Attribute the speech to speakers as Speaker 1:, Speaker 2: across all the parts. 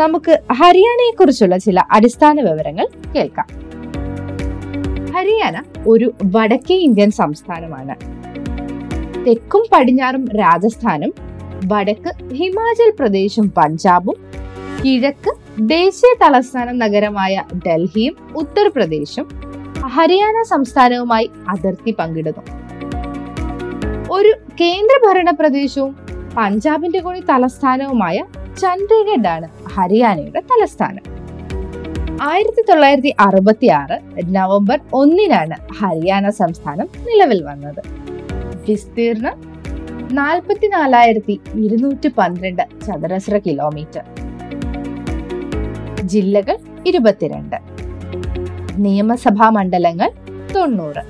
Speaker 1: നമുക്ക് ഹരിയാനയെ കുറിച്ചുള്ള ചില അടിസ്ഥാന വിവരങ്ങൾ കേൾക്കാം. ഹരിയാന ഒരു വടക്കേ ഇന്ത്യൻ സംസ്ഥാനമാണ്. തെക്കും പടിഞ്ഞാറും രാജസ്ഥാനും വടക്ക് ഹിമാചൽ പ്രദേശും പഞ്ചാബും കിഴക്ക് ദേശീയ തലസ്ഥാന നഗരമായ ഡൽഹിയും ഉത്തർപ്രദേശും ഹരിയാന സംസ്ഥാനവുമായി അതിർത്തി പങ്കിടുന്നു. ഒരു കേന്ദ്രഭരണ പ്രദേശവും പഞ്ചാബിന്റെ കൂടി തലസ്ഥാനവുമായ ചണ്ഡീഗഡ് ആണ് ഹരിയാനയുടെ തലസ്ഥാനം. ആയിരത്തി തൊള്ളായിരത്തി അറുപത്തി ആറ് നവംബർ ഒന്നിനാണ് ഹരിയാന സംസ്ഥാനം നിലവിൽ വന്നത്. വിസ്തീർണം നാൽപ്പത്തിനാലായിരത്തി ഇരുന്നൂറ്റി പന്ത്രണ്ട് ചതുരശ്ര കിലോമീറ്റർ. ജില്ലകൾ ഇരുപത്തിരണ്ട്. നിയമസഭാ മണ്ഡലങ്ങൾ തൊണ്ണൂറ്.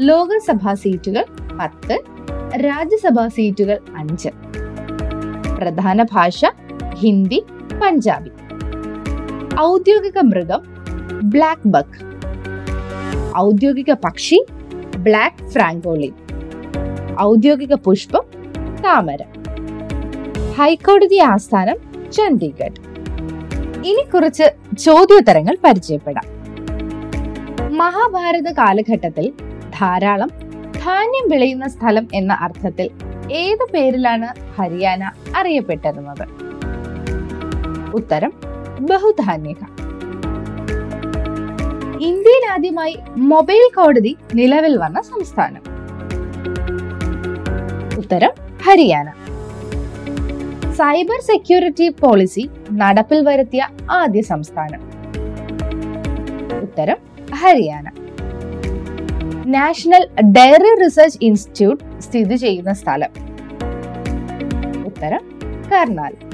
Speaker 1: ലോകസഭാ സീറ്റുകൾ പത്ത്. രാജ്യസഭാ സീറ്റുകൾ അഞ്ച്. പ്രധാന ഭാഷ ഹിന്ദി പഞ്ചാബി. ഔദ്യോഗിക മൃഗം ബ്ലാക്ക് ബക്ക്. ഔദ്യോഗിക പക്ഷി ബ്ലാക്ക് ഫ്രാങ്കോളിൻ. ഔദ്യോഗിക പുഷ്പം താമര. ഹൈക്കോടതി ആസ്ഥാനം ചണ്ഡീഗഡ്. ഇനി കുറച്ച് ചോദ്യോത്തരങ്ങൾ പരിചയപ്പെടാം. മഹാഭാരത കാലഘട്ടത്തിൽ ധാരാളം ധാന്യം വിളയുന്ന സ്ഥലം എന്ന അർത്ഥത്തിൽ ഏത് പേരിലാണ് ഹരിയാന അറിയപ്പെട്ടിരുന്നത് ഉത്തരം ബഹുധാന്യക. ഇന്ത്യയിൽ ആദ്യമായി മൊബൈൽ കോടതി നിലവിൽ വന്ന സംസ്ഥാനം. ഉത്തരം ഹരിയാന. സൈബർ സെക്യൂരിറ്റി പോളിസി നടപ്പിൽ വരുത്തിയ ആദ്യ സംസ്ഥാനം. ഉത്തരം Haryana. National dairy research institute സ്ഥിതി ചെയ്യുന്ന സ്ഥലം. ഉത്തരം കർണാൽ.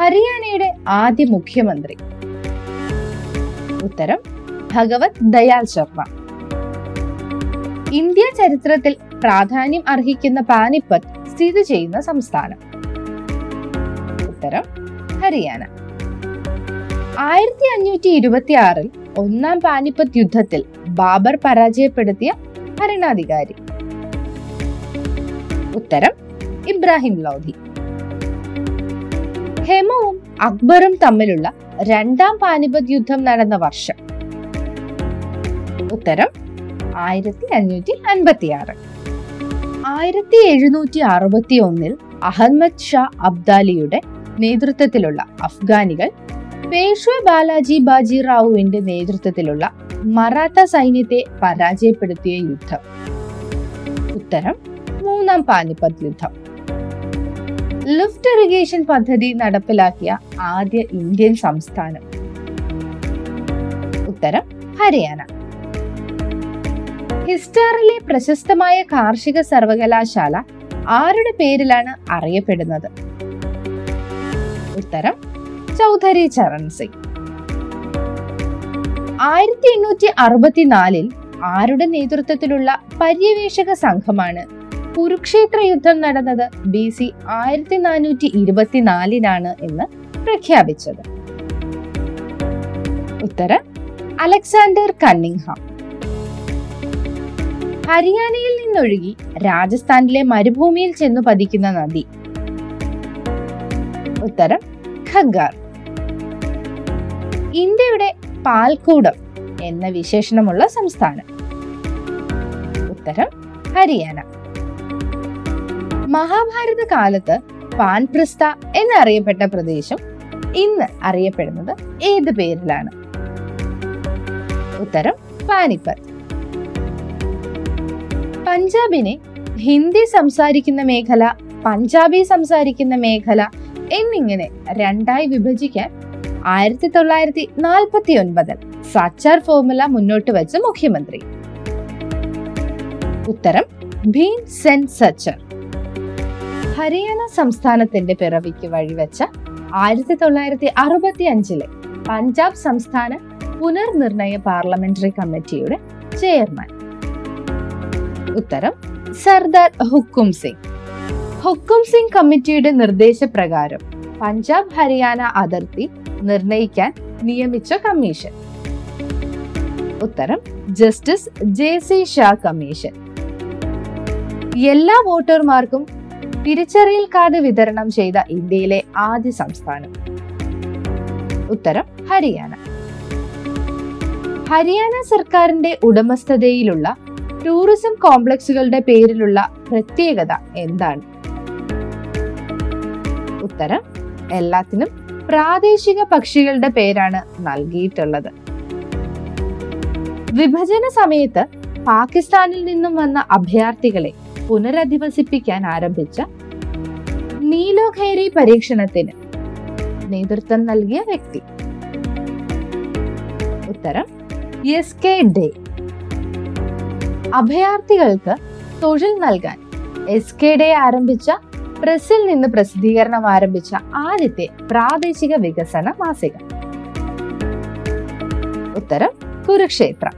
Speaker 1: ഹരിയാനയുടെ ആദ്യ മുഖ്യമന്ത്രി. ഉത്തരം ഭഗവത് ദയാൽ ശർമ്മ. ഇന്ത്യ ചരിത്രത്തിൽ പ്രാധാന്യം അർഹിക്കുന്ന പാനിപ്പത്ത് സ്ഥിതി ചെയ്യുന്ന സംസ്ഥാനം. ഉത്തരം ഹരിയാന. ആയിരത്തി അഞ്ഞൂറ്റി ഇരുപത്തി ആറിൽ ഒന്നാം പാനിപ്പത്ത് യുദ്ധത്തിൽ ബാബർ പരാജയപ്പെടുത്തിയ ഭരണാധികാരി. ഉത്തരം ഇബ്രാഹിം ലോധി. ഹെമവും അക്ബറും തമ്മിലുള്ള രണ്ടാം പാനിപത് യുദ്ധം നടന്ന വർഷം. ഉത്തരം ആയിരത്തി അഞ്ഞൂറ്റി അൻപത്തി ആറ് ആയിരത്തി എഴുന്നൂറ്റി അറുപത്തി ഒന്നിൽ അഹമ്മദ് ഷാ അബ്ദാലിയുടെ നേതൃത്വത്തിലുള്ള അഫ്ഗാനികൾ പേഷ്വ ബാലാജി ബാജി റാവുവിന്റെ നേതൃത്വത്തിലുള്ള മറാത്ത സൈന്യത്തെ പരാജയപ്പെടുത്തിയ യുദ്ധം. ഉത്തരം മൂന്നാം പാനിപ്പത്ത് യുദ്ധം. ലിഫ്റ്റ് ഇറിഗേഷൻ പദ്ധതി നടപ്പിലാക്കിയ ആദ്യ ഇന്ത്യൻ സംസ്ഥാനം. ഉത്തരം ഹരിയാന. ഹിസ്റ്റാറിലെ പ്രശസ്തമായ കാർഷിക സർവകലാശാല ആരുടെ പേരിലാണ് അറിയപ്പെടുന്നത്? ഉത്തരം ചൗധരി ചരൺ സിംഗ്. ആയിരത്തി എണ്ണൂറ്റി അറുപത്തിനാലിൽ ആരുടെ നേതൃത്വത്തിലുള്ള പര്യവേഷക സംഘമാണ് കുരുക്ഷേത്ര യുദ്ധം നടന്നത് ബി സി ആയിരത്തി നാനൂറ്റി ഇരുപത്തിനാലിനാണ് എന്ന് പ്രഖ്യാപിച്ചത്. ഉത്തരം അലക്സാണ്ടർ കന്നിംഗ്ഹാം ഹരിയാനയിൽ നിന്നൊഴുകി രാജസ്ഥാനിലെ മരുഭൂമിയിൽ ചെന്നു പതിക്കുന്ന നദി. ഉത്തരം ഖഗ്ഗാർ. ഇന്ത്യയുടെ പാൽക്കൂടം എന്ന വിശേഷണമുള്ള സംസ്ഥാനം. ഉത്തരം ഹരിയാന. മഹാഭാരത കാലത്ത് പാൻപ്രസ്ഥ എന്നറിയപ്പെട്ട പ്രദേശം ഇന്ന് അറിയപ്പെടുന്നത് ഏത് പേരിലാണ്? ഉത്തരം പാനിപ്പത്ത് പഞ്ചാബിനെ ഹിന്ദി സംസാരിക്കുന്ന മേഖല പഞ്ചാബി സംസാരിക്കുന്ന മേഖല എന്നിങ്ങനെ രണ്ടായി വിഭജിക്കാൻ ആയിരത്തി തൊള്ളായിരത്തി നാൽപ്പത്തി ഒൻപതിൽ സച്ചാർ ഫോർമുല മുന്നോട്ട് വെച്ച മുഖ്യമന്ത്രി. ഉത്തരം ഭീം സെൻ സച്ചർ. ഹരിയാന സംസ്ഥാനത്തിന്റെ പിറവിക്ക് വഴിവെച്ച ആയിരത്തി തൊള്ളായിരത്തി അറുപത്തി അഞ്ചിലെ പഞ്ചാബ് സംസ്ഥാന പുനർനിർണയ പാർലമെന്ററി കമ്മിറ്റിയുടെ ചെയർമാൻ. ഉത്തരം സർദാർ ഹുക്കും സിംഗ്. ഹുക്കും സിംഗ് കമ്മിറ്റിയുടെ നിർദ്ദേശപ്രകാരം പഞ്ചാബ് ഹരിയാന അതിർത്തി നിർണയിക്കാൻ നിയമിച്ച കമ്മീഷൻ. ഉത്തരം justice J C Shah commission. എല്ലാ വോട്ടർമാർക്കും തിരിച്ചറിയൽ കാർഡ് വിതരണം ചെയ്ത ഇന്ത്യയിലെ ആദ്യ സംസ്ഥാനം. ഉത്തരം ഹരിയാന. ഹരിയാന സർക്കാരിന്റെ ഉടമസ്ഥതയിലുള്ള ടൂറിസം കോംപ്ലക്സുകളുടെ പേരിലുള്ള പ്രത്യേകത എന്താണ്? ഉത്തരം എല്ലാത്തിനും പ്രാദേശിക പക്ഷികളുടെ പേരാണ് നൽകിയിട്ടുള്ളത്. വിഭജന സമയത്ത് പാകിസ്ഥാനിൽ നിന്നും വന്ന അഭയാർത്ഥികളെ പുനരധിവസിപ്പിക്കാൻ ആരംഭിച്ച നീലോഖേരി പരീക്ഷണത്തിന് നേതൃത്വം നൽകിയ വ്യക്തി. ഉത്തരം എസ് കെ ഡേ. അഭയാർത്ഥികൾക്ക് തൊഴിൽ നൽകാൻ. എസ് കെ ഡേ ആരംഭിച്ച പ്രസിൽ നിന്ന് പ്രസിദ്ധീകരണം ആരംഭിച്ച ആദ്യത്തെ പ്രാദേശിക വികസന മാസിക. ഉത്തരം കുരുക്ഷേത്ര.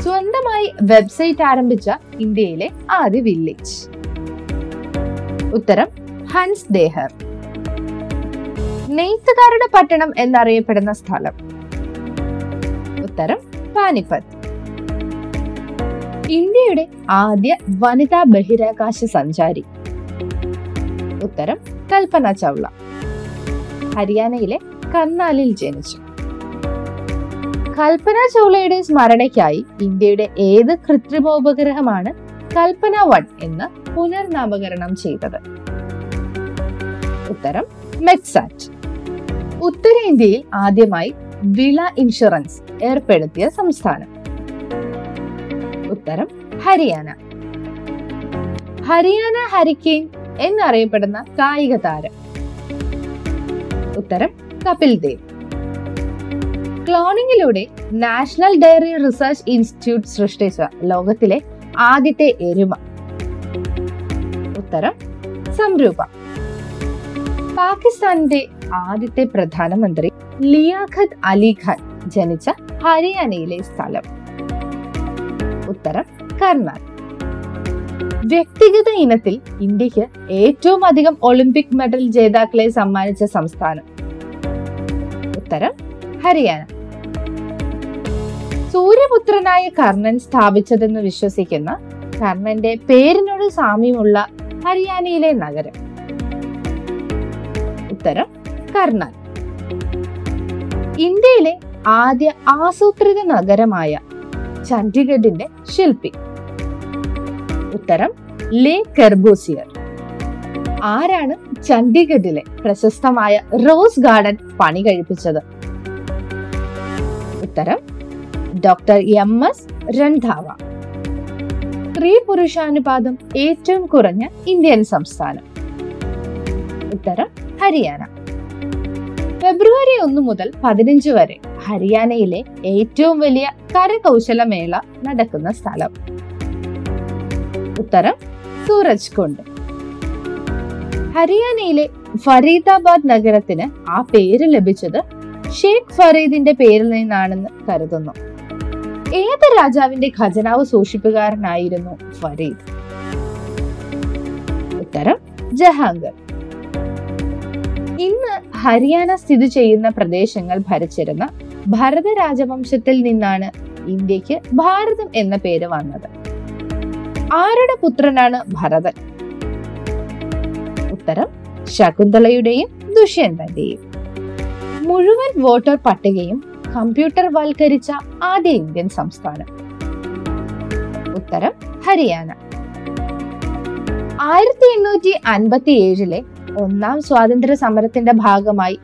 Speaker 1: സ്വന്തമായി വെബ്സൈറ്റ് ആരംഭിച്ച ഇന്ത്യയിലെ ആദ്യ വില്ലേജ്. ഉത്തരം ഹൻസ് ദേഹർ. നെയ്ത്തുകാരുടെ പട്ടണം എന്നറിയപ്പെടുന്ന സ്ഥലം. ഉത്തരം പാനിപ്പത്ത് ഇന്ത്യയുടെ ആദ്യ വനിതാ ബഹിരാകാശ സഞ്ചാരി. ഉത്തരം കൽപ്പന ചൗള. ഹരിയാനയിലെ കന്നാലിൽ ജനിച്ചു. കൽപ്പന ചൗളയുടെ സ്മരണയ്ക്കായി ഇന്ത്യയുടെ ഏത് കൃത്രിമോപഗ്രഹമാണ് കൽപ്പന വൺ എന്ന് പുനർനാമകരണം ചെയ്തത്. ഉത്തരം മെക്സാറ്റ് ഉത്തരേന്ത്യയിൽ ആദ്യമായി വിള ഇൻഷുറൻസ് ഏർപ്പെടുത്തിയ സംസ്ഥാനം. ഉത്തരം ഹരിയാന. ഹരിയാന ഹരിക്കെയിൻ എന്നറിയപ്പെടുന്ന കായിക താരം. ഉത്തരം കപിൽ ദേവ്. ക്ലോണിങ്ങിലൂടെ നാഷണൽ ഡയറി റിസർച്ച് ഇൻസ്റ്റിറ്റ്യൂട്ട് സൃഷ്ടിച്ച ലോകത്തിലെ ആദ്യത്തെ എരുമ. ഉത്തരം സംരൂപ. പാകിസ്ഥാനിന്റെ ആദ്യത്തെ പ്രധാനമന്ത്രി ലിയാഖത്ത് അലി ഖാൻ ജനിച്ച ഹരിയാനയിലെ സ്ഥലം. ഉത്തരം കർണാൽ വ്യക്തിഗത ഇനത്തിൽ ഇന്ത്യയ്ക്ക് ഏറ്റവും അധികം ഒളിമ്പിക് മെഡൽ ജേതാക്കളെ സമ്മാനിച്ച സംസ്ഥാനം. ഉത്തരം ഹരിയാന. സൂര്യപുത്രനായ കർണൻ സ്ഥാപിച്ചതെന്ന് വിശ്വസിക്കുന്ന കർണന്റെ പേരിനോട് സാമ്യമുള്ള ഹരിയാനയിലെ നഗരം. ഉത്തരം കർണാൽ. ഇന്ത്യയിലെ ആദ്യ ആസൂത്രിത നഗരമായ ചണ്ഡീഗഡിന്റെ ശില്പി. ഉത്തരം ലേ കെർബൂസിയർ. ആരാണ് ചണ്ഡീഗഡിലെ പ്രശസ്തമായ റോസ് ഗാർഡൻ പണി കഴിപ്പിച്ചത്? ഉത്തരം ഡോക്ടർ എം എസ് രൺധാവ. സ്ത്രീ പുരുഷാനുപാതം ഏറ്റവും കുറഞ്ഞ ഇന്ത്യൻ സംസ്ഥാനം. ഉത്തരം ഹരിയാന. ഫെബ്രുവരി ഒന്ന് മുതൽ പതിനഞ്ച് വരെ ഹരിയാനയിലെ ഏറ്റവും വലിയ കരകൗശല മേള നടക്കുന്ന സ്ഥലം. ഉത്തരം സൂരജ് കുണ്ട്. ഹരിയാനയിലെ ഫരീദാബാദ് നഗരത്തിന് ആ പേര് ലഭിച്ചത് ഷേഖ് ഫരീദിന്റെ പേരിൽ നിന്നാണെന്ന് കരുതുന്നു. ഏത് രാജാവിന്റെ ഖജനാവ് സൂക്ഷിപ്പുകാരനായിരുന്നു? ഫരീദ്. ഉത്തരം ജഹാംഗർ. ഇന്ന് ഹരിയാന സ്ഥിതി ചെയ്യുന്ന പ്രദേശങ്ങൾ ഭരിച്ചിരുന്ന ഭരത രാജവംശത്തിൽ നിന്നാണ് ഇന്ത്യയ്ക്ക് ഭാരതം എന്ന പേര് വന്നത്. ആരുടെ പുത്രനാണ് ഭരതൻ? ഉത്തരം ശകുന്തളയുടെയും ദുഷ്യന്തന്റെയും. മുഴുവൻ വോട്ടർ പട്ടികയും കമ്പ്യൂട്ടർ വൽക്കരിച്ച ആദ്യ ഇന്ത്യൻ സംസ്ഥാനം. ഉത്തരം ഹരിയാന. ആയിരത്തി എണ്ണൂറ്റി അൻപത്തി ഏഴിലെ ഒന്നാം സ്വാതന്ത്ര്യ സമരത്തിന്റെ ഭാഗമായി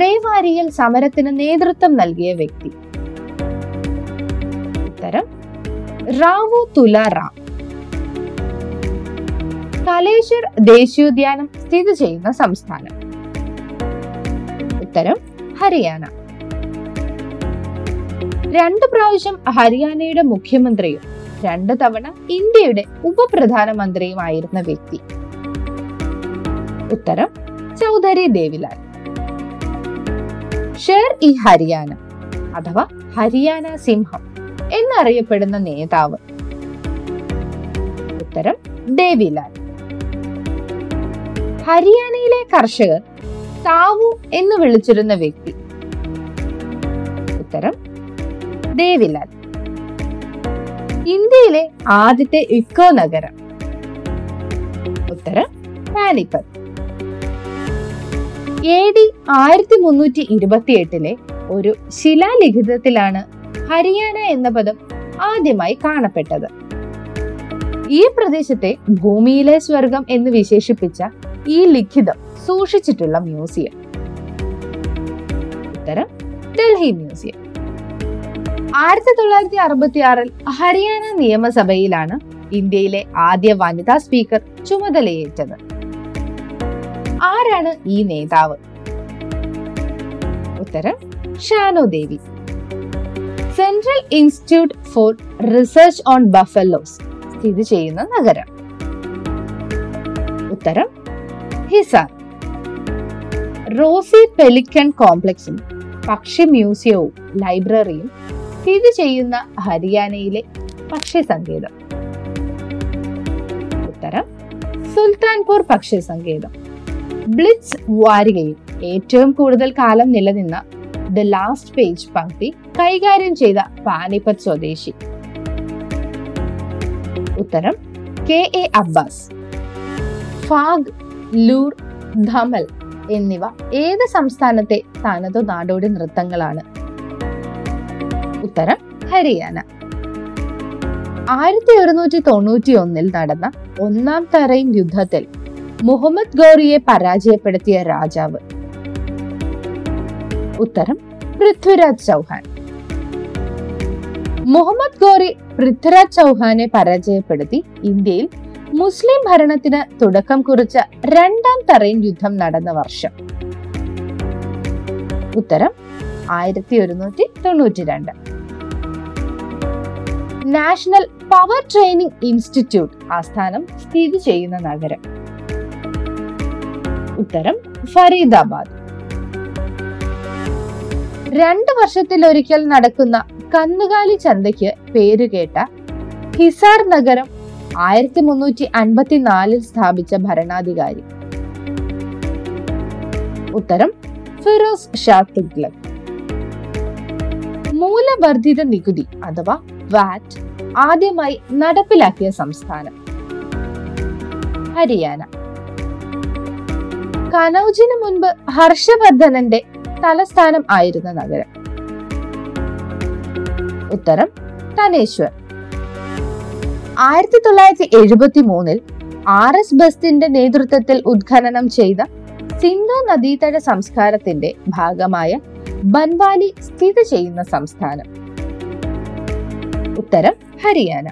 Speaker 1: റേവാരിയിൽ സമരത്തിന് നേതൃത്വം നൽകിയ വ്യക്തി. ഉത്തരം റാവു തുലാറാം. കലേശ്വർ ദേശീയോദ്യാനം സ്ഥിതി ചെയ്യുന്ന സംസ്ഥാനം. ഉത്തരം ഹരിയാന. രണ്ടു പ്രാവശ്യം ഹരിയാനയുടെ മുഖ്യമന്ത്രിയും രണ്ട് തവണ ഇന്ത്യയുടെ ഉപപ്രധാനമന്ത്രിയുമായിരുന്ന വ്യക്തി. ഉത്തരം ചൗധരി ദേവിലാൽ. ഷേർ ഇ ഹരിയാന അഥവാ ഹരിയാന സിംഹം എന്നറിയപ്പെടുന്ന നേതാവ്. ഉത്തരം ദേവിലാൽ. ഹരിയാനയിലെ കർഷകർ താവു എന്ന് വിളിച്ചിരുന്ന വ്യക്തി. ദേവിലാൽ ഇന്ത്യയിലെ ആദ്യത്തെ ഇക്കോ നഗരം. ഉത്തരം പാനിപ്പത്ത് എ ഡി ആയിരത്തി മുന്നൂറ്റി ഇരുപത്തി എട്ടിലെ ഒരു ശിലാലിഖിതത്തിലാണ് ഹരിയാന എന്ന പദം ആദ്യമായി കാണപ്പെട്ടത്. ഈ പ്രദേശത്തെ ഭൂമിയിലെ സ്വർഗം എന്ന് വിശേഷിപ്പിച്ച ഈ ലിഖിതം സൂക്ഷിച്ചിട്ടുള്ള മ്യൂസിയം. ഉത്തരം ഡൽഹി മ്യൂസിയം. ആയിരത്തി തൊള്ളായിരത്തി അറുപത്തി ആറിൽ ഹരിയാന നിയമസഭയിലാണ് ഇന്ത്യയിലെ ആദ്യ വനിതാ സ്പീക്കർ ചുമതലയേറ്റത്. ആരാണ് ഈ നേതാവ്? ഉത്തരം Shano Devi. Central institute for research on buffaloes സ്ഥിതി ചെയ്യുന്ന നഗരം. ഉത്തരം ഹിസാർ. റോസി പെലിക്കൺ കോംപ്ലക്സും പക്ഷി മ്യൂസിയവും ലൈബ്രറിയും സ്ഥിതി ചെയ്യുന്ന ഹരിയാനയിലെ പക്ഷി സങ്കേതം ഉത്തരം സുൽത്താൻപൂർ പക്ഷി സങ്കേതം ബ്ലിറ്റ്സ് വാരികയിൽ ഏറ്റവും കൂടുതൽ കാലം നിലനിന്ന ദ ലാസ്റ്റ് പേജ് പങ്ക്തി കൈകാര്യം ചെയ്ത പാനിപ്പത്ത് സ്വദേശി. ഉത്തരം കെ എ അബ്ബാസ്. ഫാഗ് ലൂർ ധമൽ എന്നിവ ഏത് സംസ്ഥാനത്തെ തനതു നാടോടി നൃത്തങ്ങളാണ്? ഉത്തരം ഹരിയാന. ആയിരത്തി ഒരുന്നൂറ്റി തൊണ്ണൂറ്റി ഒന്നിൽ നടന്ന ഒന്നാം തറൈൻ യുദ്ധത്തിൽ മുഹമ്മദ് ഗൗറിയെ പരാജയപ്പെടുത്തിയ രാജാവ്. ഉത്തരം പൃഥ്വിരാജ് ചൗഹാൻ. മുഹമ്മദ് ഗോറി പൃഥ്വിരാജ് ചൗഹാനെ പരാജയപ്പെടുത്തി ഇന്ത്യയിൽ മുസ്ലിം ഭരണത്തിന് തുടക്കം കുറിച്ച രണ്ടാം തറൈൻ യുദ്ധം നടന്ന വർഷം. ഉത്തരം ആയിരത്തി ഒരുന്നൂറ്റി തൊണ്ണൂറ്റി രണ്ട് നാഷണൽ പവർ ട്രെയിനിംഗ് ഇൻസ്റ്റിറ്റ്യൂട്ട്. ആസ്ഥാനം സ്ഥിതി ചെയ്യുന്ന നഗരം. ഉത്തരം ഫരീദാബാദ്. രണ്ട് വർഷത്തിലൊരിക്കൽ നടക്കുന്ന കന്നുകാലി ചന്തയ്ക്ക് പേരുകേട്ട ഹിസാർ നഗരം ആയിരത്തി മുന്നൂറ്റി അൻപത്തിനാലിൽ സ്ഥാപിച്ച ഭരണാധികാരി. ഉത്തരം ഫിറോസ് ഷാ തുഗ്ലക്. മൂലവർദ്ധിത നികുതി അഥവാ വാറ്റ് ആദ്യമായി നടപ്പിലാക്കിയ സംസ്ഥാനം. ഹരിയാന. കനൌജിന് മുൻപ് ഹർഷവർദ്ധനന്റെ തലസ്ഥാനം ആയിരുന്ന നഗരം. ഉത്തരം തനേശ്വർ. ആയിരത്തി തൊള്ളായിരത്തി എഴുപത്തി മൂന്നിൽ ആർ എസ് ബസ്തിന്റെ നേതൃത്വത്തിൽ ഉദ്ഖനനം ചെയ്ത സിന്ധു നദീതട സംസ്കാരത്തിന്റെ ഭാഗമായ ബൻവാലി സ്ഥിതി ചെയ്യുന്ന സംസ്ഥാനം. ഉത്തരം ഹരിയാന.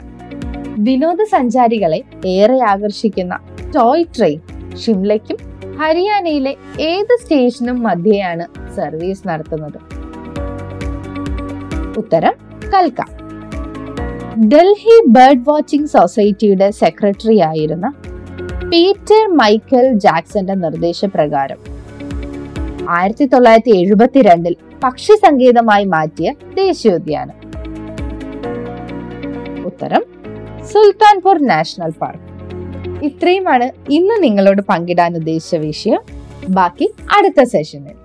Speaker 1: വിനോദസഞ്ചാരികളെ ഏറെ ആകർഷിക്കുന്ന ടോയ് ട്രെയിൻ ഷിംലയ്ക്കും ഹരിയാനയിലെ ഏത് സ്റ്റേഷനും മധ്യയാണ് സർവീസ് നടത്തുന്നത്. ഉത്തരം കൽക്ക. ഡൽഹി ബേർഡ് വാച്ചിംഗ് സൊസൈറ്റിയുടെ സെക്രട്ടറി ആയിരുന്ന പീറ്റർ മൈക്കൽ ജാക്സന്റെ നിർദ്ദേശപ്രകാരം ആയിരത്തി തൊള്ളായിരത്തി എഴുപത്തിരണ്ടിൽ പക്ഷി സങ്കേതമായി മാറ്റിയ ദേശീയോദ്യാനം. ഉത്തരം സുൽത്താൻപൂർ നാഷണൽ പാർക്ക്. ഇത്രയുമാണ് ഇന്ന് നിങ്ങളോട് പങ്കിടാൻ ഉദ്ദേശിച്ച വിഷയം. ബാക്കി അടുത്ത സെഷനിൽ